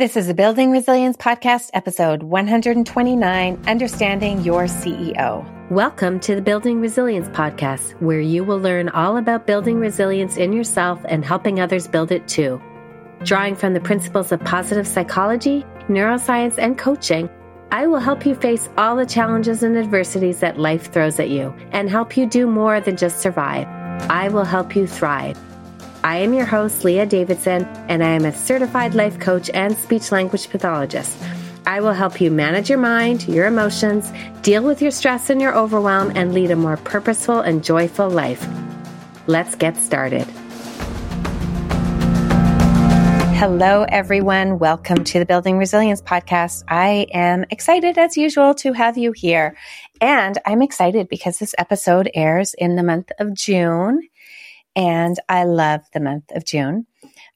This is the Building Resilience Podcast, episode 129 Understanding Your CEO. Welcome to the Building Resilience Podcast, where you will learn all about building resilience in yourself and helping others build it too. Drawing from the principles of positive psychology, neuroscience, and coaching, I will help you face all the challenges and adversities that life throws at you and help you do more than just survive. I will help you thrive. I am your host, Leah Davidson, and I am a certified life coach and speech language pathologist. I will help you manage your mind, your emotions, deal with your stress and your overwhelm, and lead a more purposeful and joyful life. Let's get started. Hello, everyone. Welcome to the Building Resilience Podcast. I am excited, as usual, to have you here. And I'm excited because this episode airs in the month of June. And I love the month of June.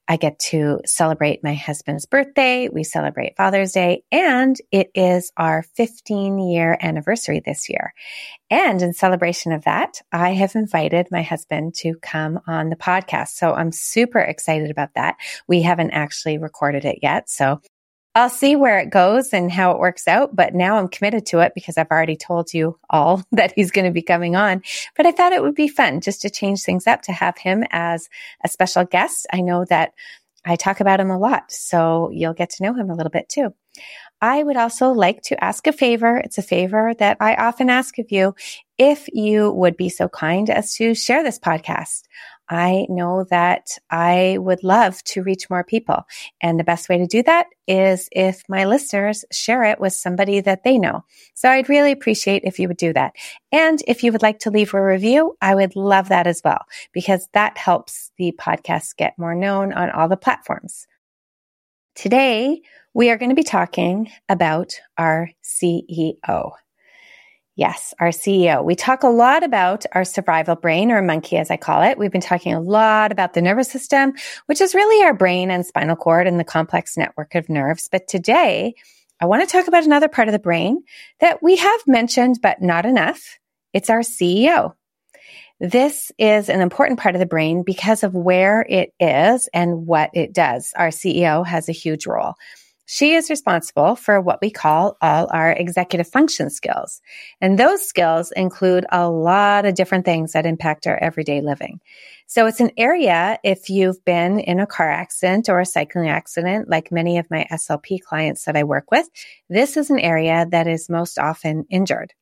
I get to celebrate my husband's birthday. We celebrate Father's Day and it is our 15 year anniversary this year. And in celebration of that, I have invited my husband to come on the podcast. So I'm super excited about that. We haven't actually recorded it yet. So I'll see where it goes and how it works out, but now I'm committed to it because I've already told you all that he's going to be coming on. But I thought it would be fun just to change things up to have him as a special guest. I know that I talk about him a lot, so you'll get to know him a little bit too. I would also like to ask a favor. It's a favor that I often ask of you. If you would be so kind as to share this podcast. I know that I would love to reach more people. And the best way to do that is if my listeners share it with somebody that they know. So I'd really appreciate if you would do that. And if you would like to leave a review, I would love that as well, because that helps the podcast get more known on all the platforms. Today, we are going to be talking about our CEO. Yes, our CEO. We talk a lot about our survival brain or monkey, as I call it. We've been talking a lot about the nervous system, which is really our brain and spinal cord and the complex network of nerves. But today, I want to talk about another part of the brain that we have mentioned, but not enough. It's our CEO. This is an important part of the brain because of where it is and what it does. Our CEO has a huge role. She is responsible for what we call all our executive function skills. And those skills include a lot of different things that impact our everyday living. So it's an area, if you've been in a car accident or a cycling accident, like many of my SLP clients that I work with, this is an area that is most often injured.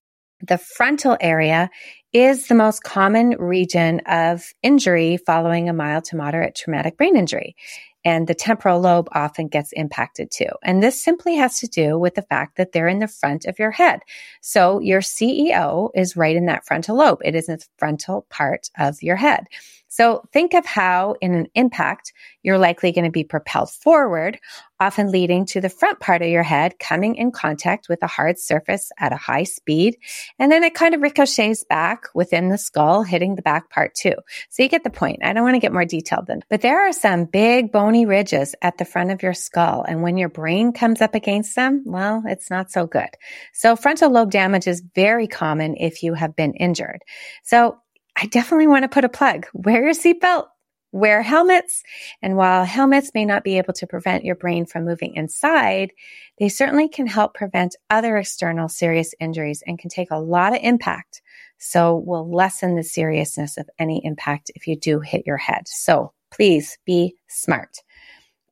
The frontal area is the most common region of injury following a mild to moderate traumatic brain injury and the temporal lobe often gets impacted too. And this simply has to do with the fact that they're in the front of your head. So your CEO is right in that frontal lobe. It is the frontal part of your head. So think of how in an impact, you're likely going to be propelled forward, often leading to the front part of your head coming in contact with a hard surface at a high speed. And then it kind of ricochets back within the skull, hitting the back part too. So you get the point. I don't want to get more detailed than, but there are some big bony ridges at the front of your skull. And when your brain comes up against them, well, it's not so good. So frontal lobe damage is very common if you have been injured. So I definitely want to put a plug. Wear your seatbelt, wear helmets. And while helmets may not be able to prevent your brain from moving inside, they certainly can help prevent other external serious injuries and can take a lot of impact. So will lessen the seriousness of any impact if you do hit your head. So please be smart.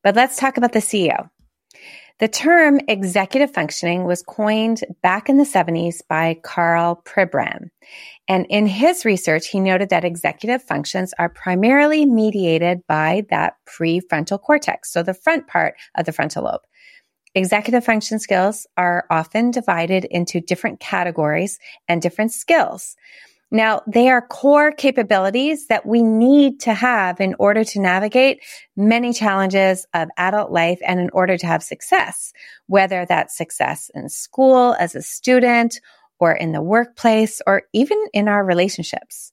But let's talk about the CEO. The term executive functioning was coined back in the 70s by Karl Pribram. And in his research, he noted that executive functions are primarily mediated by that prefrontal cortex, so the front part of the frontal lobe. Executive function skills are often divided into different categories and different skills. Now, they are core capabilities that we need to have in order to navigate many challenges of adult life and in order to have success, whether that's success in school as a student or in the workplace or even in our relationships.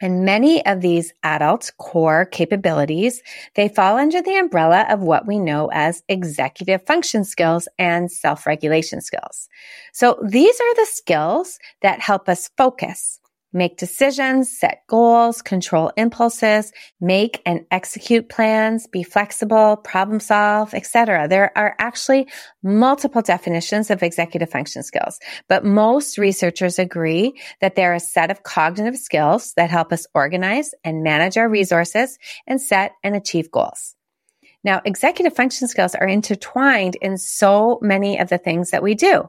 And many of these adult core capabilities, they fall under the umbrella of what we know as executive function skills and self-regulation skills. So these are the skills that help us focus, make decisions, set goals, control impulses, make and execute plans, be flexible, problem solve, etc. There are actually multiple definitions of executive function skills, but most researchers agree that they're a set of cognitive skills that help us organize and manage our resources and set and achieve goals. Now, executive function skills are intertwined in so many of the things that we do.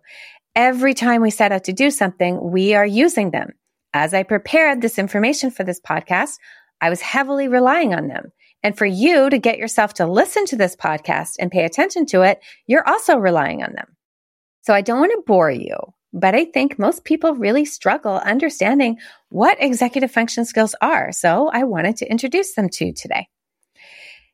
Every time we set out to do something, we are using them. As I prepared this information for this podcast, I was heavily relying on them. And for you to get yourself to listen to this podcast and pay attention to it, you're also relying on them. So I don't want to bore you, but I think most people really struggle understanding what executive function skills are. So I wanted to introduce them to you today.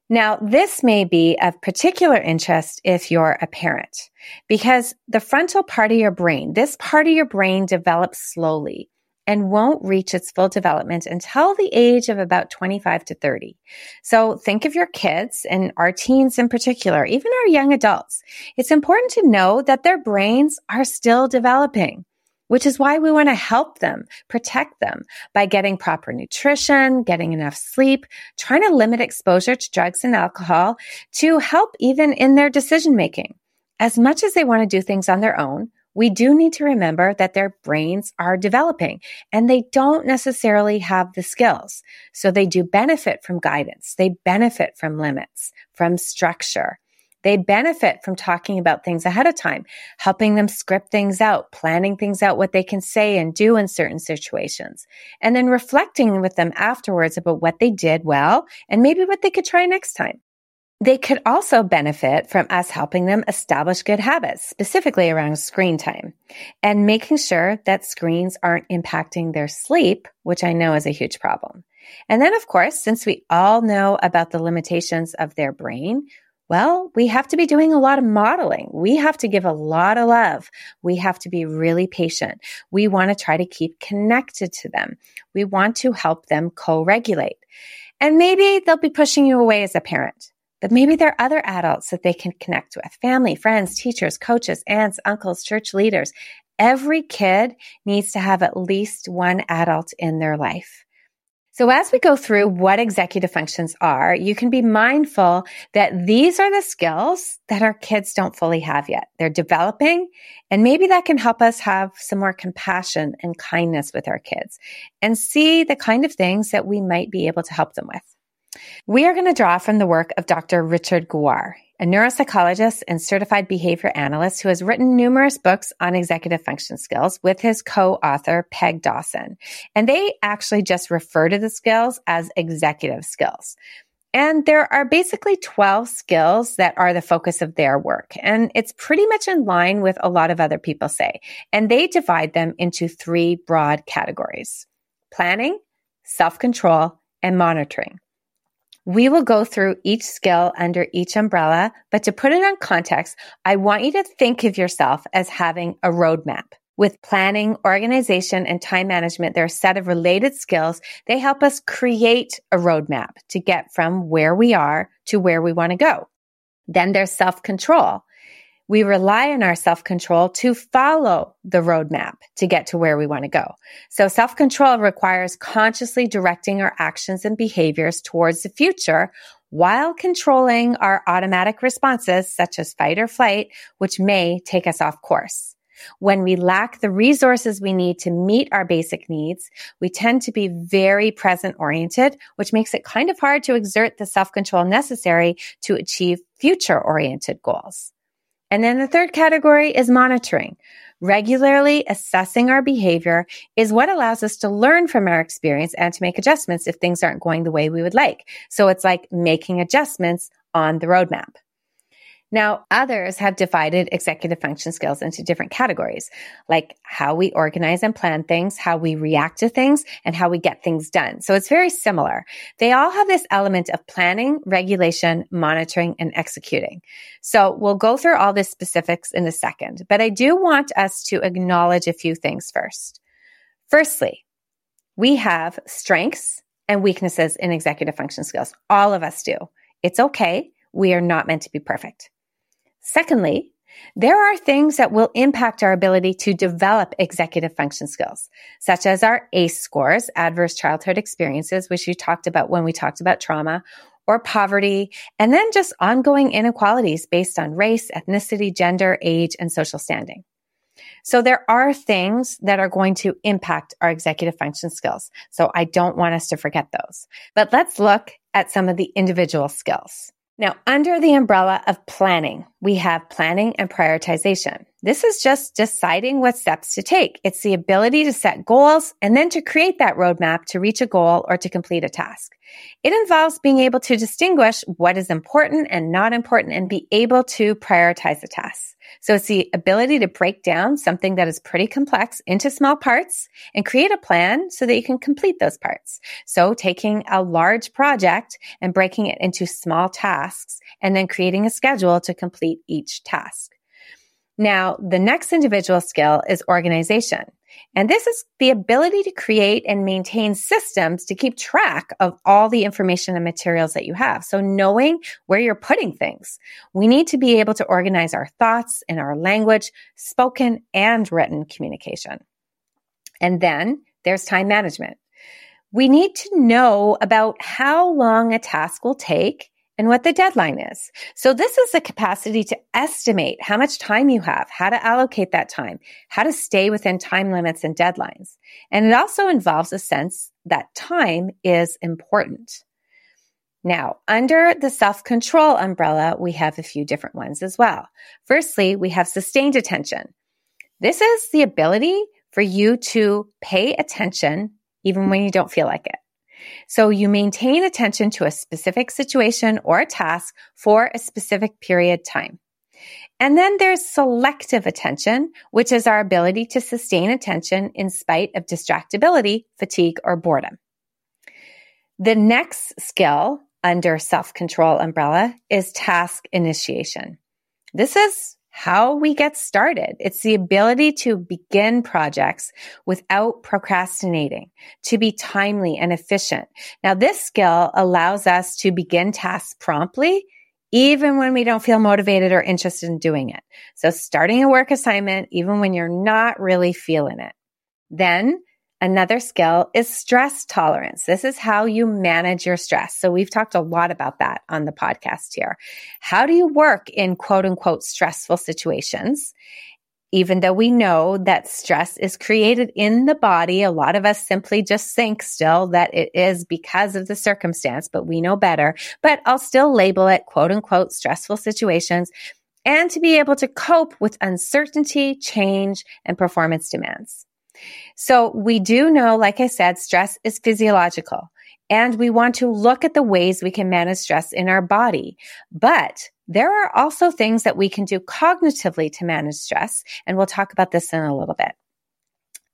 Now, this may be of particular interest if you're a parent because the frontal part of your brain, this part of your brain develops slowly and won't reach its full development until the age of about 25 to 30. So think of your kids and our teens in particular, even our young adults. It's important to know that their brains are still developing. Which is why we want to help them, protect them by getting proper nutrition, getting enough sleep, trying to limit exposure to drugs and alcohol to help even in their decision making. As much as they want to do things on their own, we do need to remember that their brains are developing and they don't necessarily have the skills. So they do benefit from guidance. They benefit from limits, from structure. They benefit from talking about things ahead of time, helping them script things out, planning things out, what they can say and do in certain situations, and then reflecting with them afterwards about what they did well and maybe what they could try next time. They could also benefit from us helping them establish good habits, specifically around screen time and making sure that screens aren't impacting their sleep, which I know is a huge problem. And then, of course, since we all know about the limitations of their brain, well, we have to be doing a lot of modeling. We have to give a lot of love. We have to be really patient. We want to try to keep connected to them. We want to help them co-regulate. And maybe they'll be pushing you away as a parent but maybe there are other adults that they can connect with family, friends, teachers, coaches, aunts, uncles, church leaders. Every kid needs to have at least one adult in their life. So as we go through what executive functions are, you can be mindful that these are the skills that our kids don't fully have yet. They're developing and maybe that can help us have some more compassion and kindness with our kids and see the kind of things that we might be able to help them with. We are going to draw from the work of Dr. Richard Guare, a neuropsychologist and certified behavior analyst who has written numerous books on executive function skills with his co-author, Peg Dawson. And they actually just refer to the skills as executive skills. And there are basically 12 skills that are the focus of their work. And it's pretty much in line with a lot of other people say. And they divide them into three broad categories. Planning, self-control, and monitoring. We will go through each skill under each umbrella, but to put it on context, I want you to think of yourself as having a roadmap. With planning, organization, and time management, there are a set of related skills. They help us create a roadmap to get from where we are to where we want to go. Then there's self-control. We rely on our self-control to follow the roadmap to get to where we want to go. So self-control requires consciously directing our actions and behaviors towards the future while controlling our automatic responses such as fight or flight, which may take us off course. When we lack the resources we need to meet our basic needs, we tend to be very present oriented, which makes it kind of hard to exert the self control necessary to achieve future oriented goals. And then the third category is monitoring. Regularly assessing our behavior is what allows us to learn from our experience and to make adjustments if things aren't going the way we would like. So it's like making adjustments on the roadmap. Now, others have divided executive function skills into different categories, like how we organize and plan things, how we react to things, and how we get things done. So it's very similar. They all have this element of planning, regulation, monitoring, and executing. So we'll go through all the specifics in a second, but I do want us to acknowledge a few things first. Firstly, we have strengths and weaknesses in executive function skills. All of us do. It's okay. We are not meant to be perfect. Secondly, There are things that will impact our ability to develop executive function skills, such as our ACE scores, adverse childhood experiences, which you talked about when we talked about trauma, or poverty, and then just ongoing inequalities based on race, ethnicity, gender, age, and social standing. So there are things that are going to impact our executive function skills. So I don't want us to forget those. But let's look at some of the individual skills. Now, under the umbrella of planning, we have planning and prioritization. This is just deciding what steps to take. It's the ability to set goals and then to create that roadmap to reach a goal or to complete a task. It involves being able to distinguish what is important and not important and be able to prioritize the tasks. So it's the ability to break down something that is pretty complex into small parts and create a plan so that you can complete those parts. So taking a large project and breaking it into small tasks and then creating a schedule to complete each task. Now, the next individual skill is organization. And this is the ability to create and maintain systems to keep track of all the information and materials that you have. So knowing where you're putting things, we need to be able to organize our thoughts in our language, spoken and written communication. And then there's time management. We need to know about how long a task will take and what the deadline is. So this is the capacity to estimate how much time you have, how to allocate that time, how to stay within time limits and deadlines. And it also involves a sense that time is important. Now, under the self-control umbrella, we have a few different ones as well. Firstly, we have sustained attention. This is the ability for you to pay attention even when you don't feel like it. So you maintain attention to a specific situation or a task for a specific period time. And then there's selective attention, which is our ability to sustain attention in spite of distractibility, fatigue, or boredom. The next skill under self-control umbrella is task initiation. This is how we get started. It's the ability to begin projects without procrastinating, to be timely and efficient. Now, this skill allows us to begin tasks promptly, even when we don't feel motivated or interested in doing it. So starting a work assignment, even when you're not really feeling it. Then Another skill is stress tolerance. This is how you manage your stress. So we've talked a lot about that on the podcast here. How do you work in quote unquote stressful situations? Even though we know that stress is created in the body, a lot of us simply just think still that it is because of the circumstance, but we know better. But I'll still label it quote unquote stressful situations and to be able to cope with uncertainty, change, and performance demands. So we do know, like I said, stress is physiological and we want to look at the ways we can manage stress in our body. But there are also things that we can do cognitively to manage stress. And we'll talk about this in a little bit.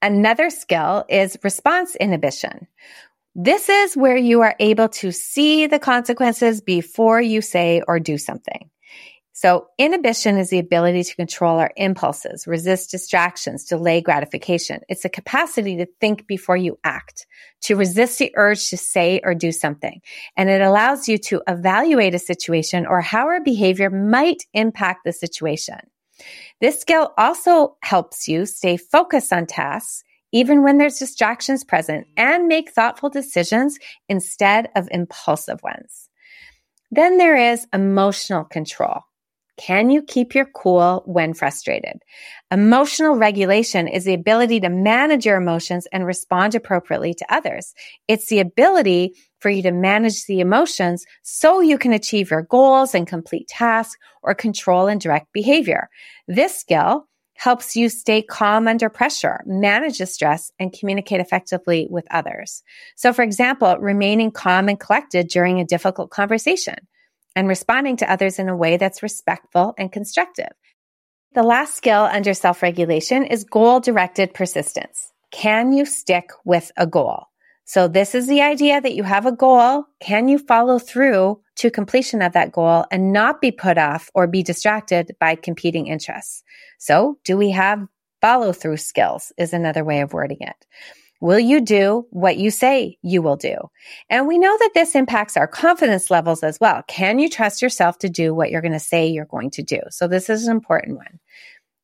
Another skill is response inhibition. This is where you are able to see the consequences before you say or do something. So inhibition is the ability to control our impulses, resist distractions, delay gratification. It's a capacity to think before you act, to resist the urge to say or do something. And it allows you to evaluate a situation or how our behavior might impact the situation. This skill also helps you stay focused on tasks even when there's distractions present and make thoughtful decisions instead of impulsive ones. Then there is emotional control. Can you keep your cool when frustrated? Emotional regulation is the ability to manage your emotions and respond appropriately to others. It's the ability for you to manage the emotions so you can achieve your goals and complete tasks or control and direct behavior. This skill helps you stay calm under pressure, manage the stress, and communicate effectively with others. So, for example, remaining calm and collected during a difficult conversation and responding to others in a way that's respectful and constructive. The last skill under self regulation is goal directed persistence. Can you stick with a goal? So this is the idea that you have a goal. Can you follow through to completion of that goal and not be put off or be distracted by competing interests? So do we have follow through skills is another way of wording it. Will you do what you say you will do? And we know that this impacts our confidence levels as well. Can you trust yourself to do what you're going to say you're going to do? So this is an important one.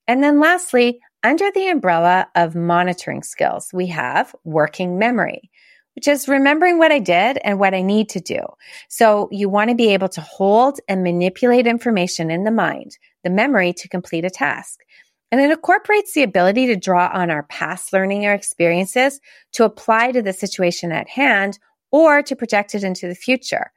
And then lastly, under the umbrella of monitoring skills, we have working memory, which is remembering what I did and what I need to do. So you want to be able to hold and manipulate information in the mind, the memory to complete a task. And it incorporates the ability to draw on our past learning or experiences to apply to the situation at hand or to project it into the future.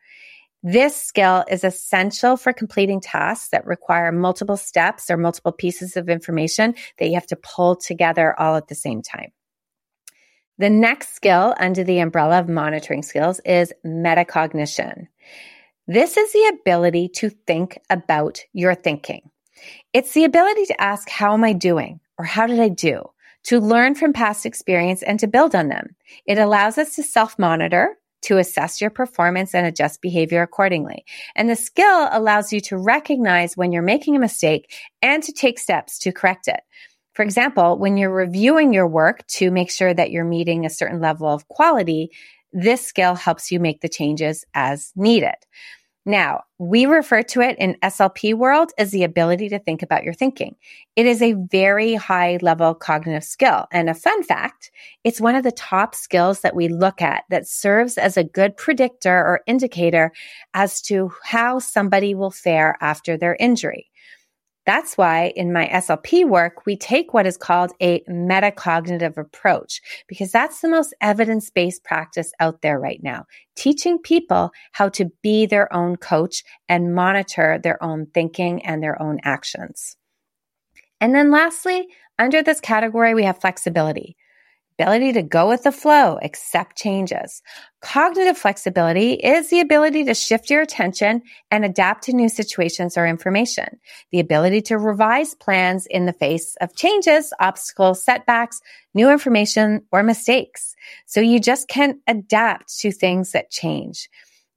This skill is essential for completing tasks that require multiple steps or multiple pieces of information that you have to pull together all at the same time. The next skill under the umbrella of monitoring skills is metacognition. This is the ability to think about your thinking. It's the ability to ask, how am I doing? Or how did I do? To learn from past experience and to build on them. It allows us to self monitor, to assess your performance and adjust behavior accordingly. And the skill allows you to recognize when you're making a mistake and to take steps to correct it. For example, when you're reviewing your work to make sure that you're meeting a certain level of quality, this skill helps you make the changes as needed. Now, we refer to it in SLP world as the ability to think about your thinking. It is a very high level cognitive skill. And a fun fact, it's one of the top skills that we look at that serves as a good predictor or indicator as to how somebody will fare after their injury. That's why in my SLP work, we take what is called a metacognitive approach because that's the most evidence based practice out there right now, teaching people how to be their own coach and monitor their own thinking and their own actions. And then lastly, under this category, we have flexibility ability to go with the flow, accept changes. Cognitive flexibility is the ability to shift your attention and adapt to new situations or information. The ability to revise plans in the face of changes, obstacles, setbacks, new information, or mistakes. So you just can adapt to things that change.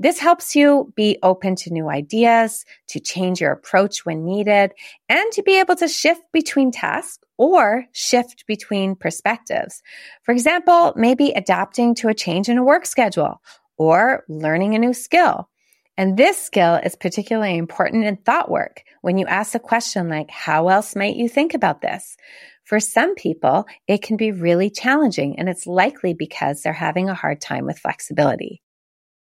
This helps you be open to new ideas, to change your approach when needed, and to be able to shift between tasks or shift between perspectives. For example, maybe adapting to a change in a work schedule or learning a new skill. And this skill is particularly important in thought work when you ask a question like, how else might you think about this? For some people, it can be really challenging and it's likely because they're having a hard time with flexibility.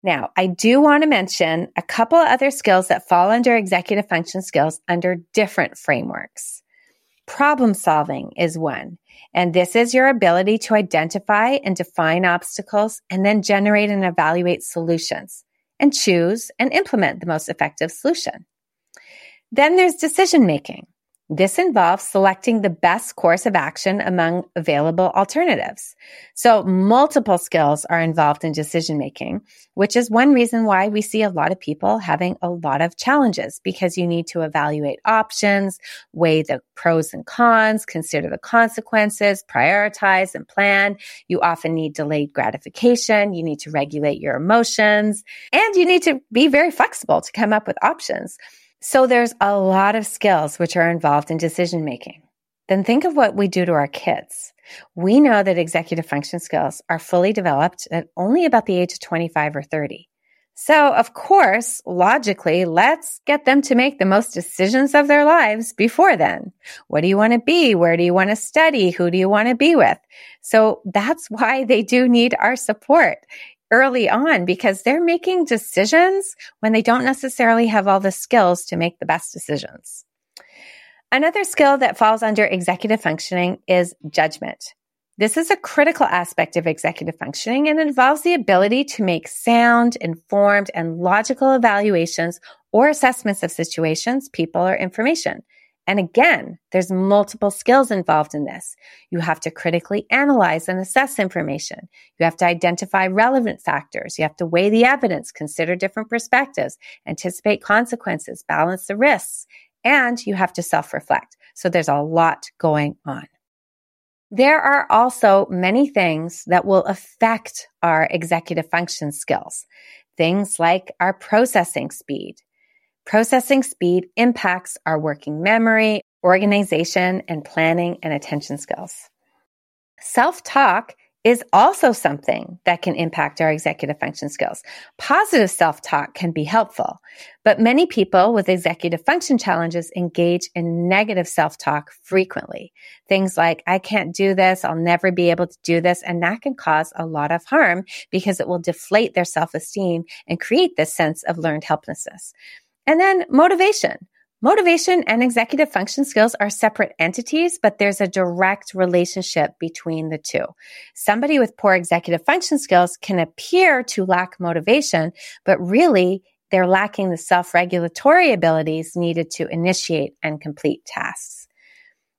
Now, I do want to mention a couple other skills that fall under executive function skills under different frameworks. Problem solving is one, and this is your ability to identify and define obstacles and then generate and evaluate solutions and choose and implement the most effective solution. Then there's decision making. This involves selecting the best course of action among available alternatives. So multiple skills are involved in decision making, which is one reason why we see a lot of people having a lot of challenges because you need to evaluate options, weigh the pros and cons, consider the consequences, prioritize and plan. You often need delayed gratification. You need to regulate your emotions and you need to be very flexible to come up with options. So there's a lot of skills which are involved in decision making. Then think of what we do to our kids. We know that executive function skills are fully developed at only about the age of 25 or 30. So, of course, logically, let's get them to make the most decisions of their lives before then. What do you want to be? Where do you want to study? Who do you want to be with? So that's why they do need our support early on because they're making decisions when they don't necessarily have all the skills to make the best decisions. Another skill that falls under executive functioning is judgment. This is a critical aspect of executive functioning and involves the ability to make sound, informed, and logical evaluations or assessments of situations, people, or information. And again, there's multiple skills involved in this. You have to critically analyze and assess information. You have to identify relevant factors. You have to weigh the evidence, consider different perspectives, anticipate consequences, balance the risks, and you have to self reflect. So there's a lot going on. There are also many things that will affect our executive function skills. Things like our processing speed, Processing speed impacts our working memory, organization, and planning and attention skills. Self talk is also something that can impact our executive function skills. Positive self-talk can be helpful, but many people with executive function challenges engage in negative self-talk frequently. Things like, I can't do this. I'll never be able to do this. And that can cause a lot of harm because it will deflate their self-esteem and create this sense of learned helplessness. And then motivation. Motivation and executive function skills are separate entities, but there's a direct relationship between the two. Somebody with poor executive function skills can appear to lack motivation, but really they're lacking the self-regulatory abilities needed to initiate and complete tasks.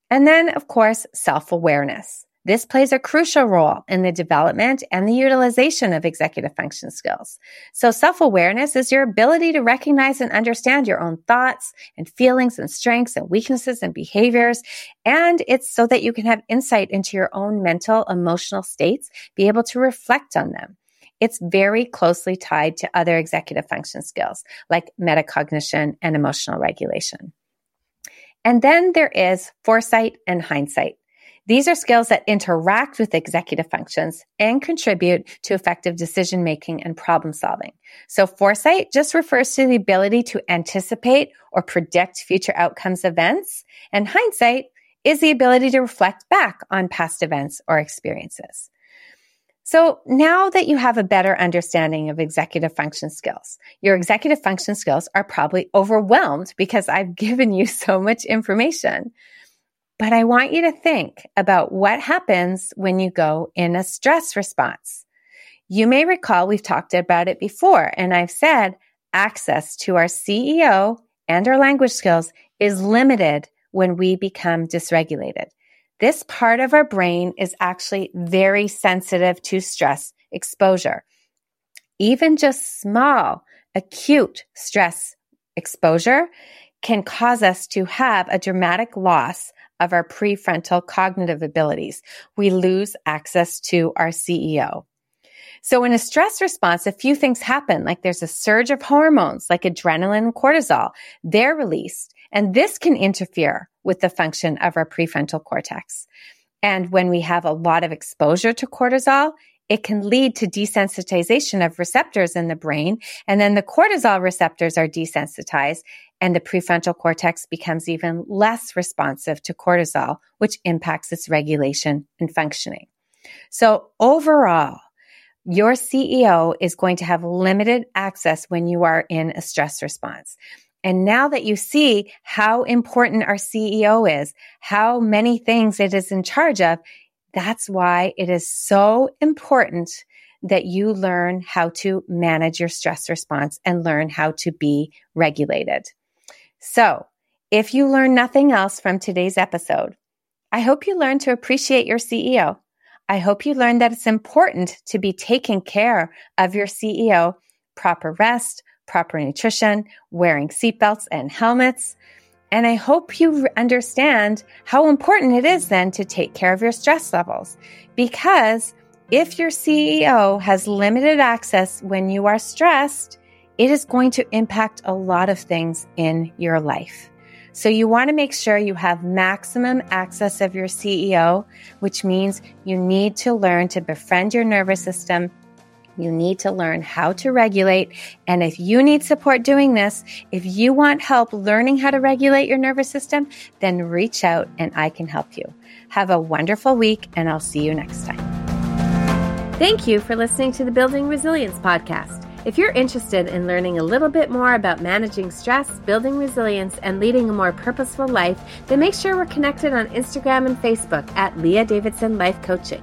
And then, of course, self-awareness. This plays a crucial role in the development and the utilization of executive function skills. So self-awareness is your ability to recognize and understand your own thoughts and feelings and strengths and weaknesses and behaviors. And it's so that you can have insight into your own mental, emotional states, be able to reflect on them. It's very closely tied to other executive function skills like metacognition and emotional regulation. And then there is foresight and hindsight. These are skills that interact with executive functions and contribute to effective decision making and problem solving. So foresight just refers to the ability to anticipate or predict future outcomes events. And hindsight is the ability to reflect back on past events or experiences. So now that you have a better understanding of executive function skills, your executive function skills are probably overwhelmed because I've given you so much information. But I want you to think about what happens when you go in a stress response. You may recall we've talked about it before, and I've said access to our CEO and our language skills is limited when we become dysregulated. This part of our brain is actually very sensitive to stress exposure. Even just small, acute stress exposure can cause us to have a dramatic loss of our prefrontal cognitive abilities. We lose access to our CEO. So in a stress response, a few things happen, like there's a surge of hormones like adrenaline and cortisol. They're released and this can interfere with the function of our prefrontal cortex. And when we have a lot of exposure to cortisol, it can lead to desensitization of receptors in the brain. And then the cortisol receptors are desensitized and the prefrontal cortex becomes even less responsive to cortisol, which impacts its regulation and functioning. So overall, your CEO is going to have limited access when you are in a stress response. And now that you see how important our CEO is, how many things it is in charge of, that's why it is so important that you learn how to manage your stress response and learn how to be regulated. So if you learn nothing else from today's episode, I hope you learn to appreciate your CEO. I hope you learn that it's important to be taking care of your CEO, proper rest, proper nutrition, wearing seatbelts and helmets. And I hope you understand how important it is then to take care of your stress levels. Because if your CEO has limited access when you are stressed, it is going to impact a lot of things in your life. So you want to make sure you have maximum access of your CEO, which means you need to learn to befriend your nervous system. You need to learn how to regulate. And if you need support doing this, if you want help learning how to regulate your nervous system, then reach out and I can help you. Have a wonderful week and I'll see you next time. Thank you for listening to the Building Resilience podcast. If you're interested in learning a little bit more about managing stress, building resilience, and leading a more purposeful life, then make sure we're connected on Instagram and Facebook at Leah Davidson Life Coaching.